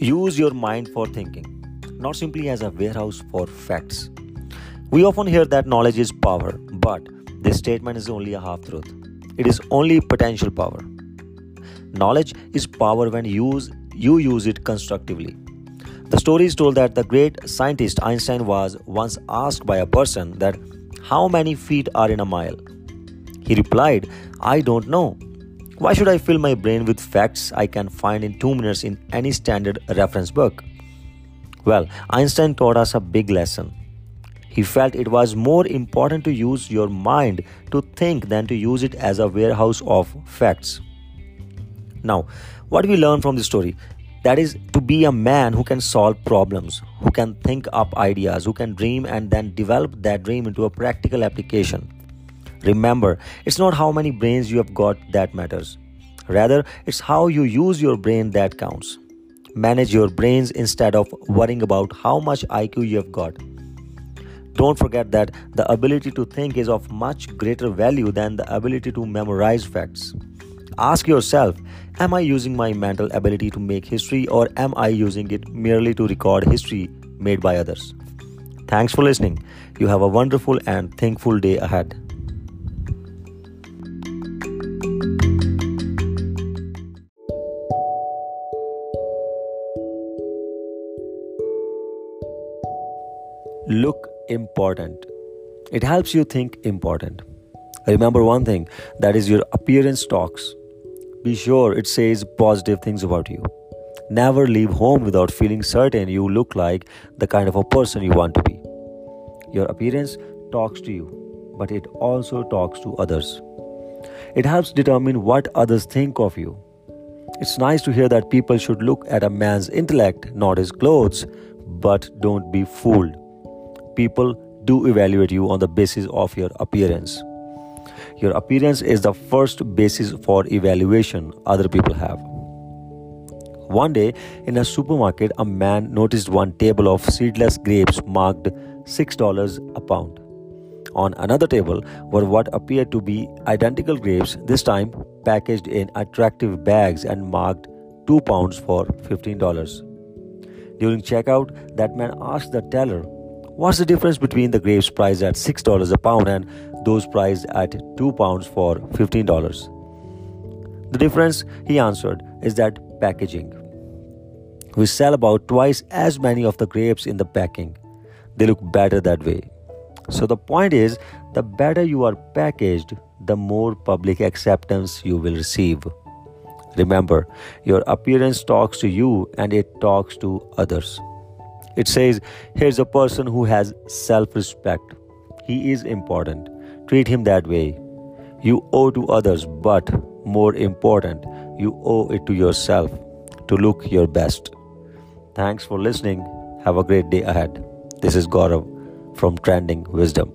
Use your mind for thinking, not simply as a warehouse for facts. We often hear that knowledge is power, but this statement is only a half truth. It is only potential power. Knowledge is power when use, you use it constructively. The story is told that the great scientist Einstein was once asked by a person that how many feet are in a mile. He replied, I don't know. Why should I fill my brain with facts I can find in 2 minutes in any standard reference book? Well, Einstein taught us a big lesson. He felt it was more important to use your mind to think than to use it as a warehouse of facts. Now, what do we learn from this story? That is to be a man who can solve problems, who can think up ideas, who can dream and then develop that dream into a practical application. Remember, it's not how many brains you have got that matters. Rather, it's how you use your brain that counts. Manage your brains instead of worrying about how much IQ you have got. Don't forget that the ability to think is of much greater value than the ability to memorize facts. Ask yourself Am I using my mental ability to make history or am I using it merely to record history made by others? Thanks for listening. You have a wonderful and thankful day ahead. Look important. It helps you think important. Remember one thing that is, your appearance talks. Be sure it says positive things about you. Never leave home without feeling certain you look like the kind of a person you want to be. Your appearance talks to you, but it also talks to others. It helps determine what others think of you. It's nice to hear that people should look at a man's intellect, not his clothes, but don't be fooled people do evaluate you on the basis of your appearance. Your appearance is the first basis for evaluation other people have. One day in a supermarket, a man noticed one table of seedless grapes marked $6 a pound. On another table were what appeared to be identical grapes, this time packaged in attractive bags and marked 2 pounds for $15. During checkout, that man asked the teller What's the difference between the grapes priced at $6 a pound and those priced at 2 pounds for $15? The difference, he answered, is that packaging. We sell about twice as many of the grapes in the packing. They look better that way. So the point is, the better you are packaged, the more public acceptance you will receive. Remember, your appearance talks to you and it talks to others. It says, Here's a person who has self respect. He is important. Treat him that way. You owe to others, but more important, you owe it to yourself to look your best. Thanks for listening. Have a great day ahead. This is Gaurav from Trending Wisdom.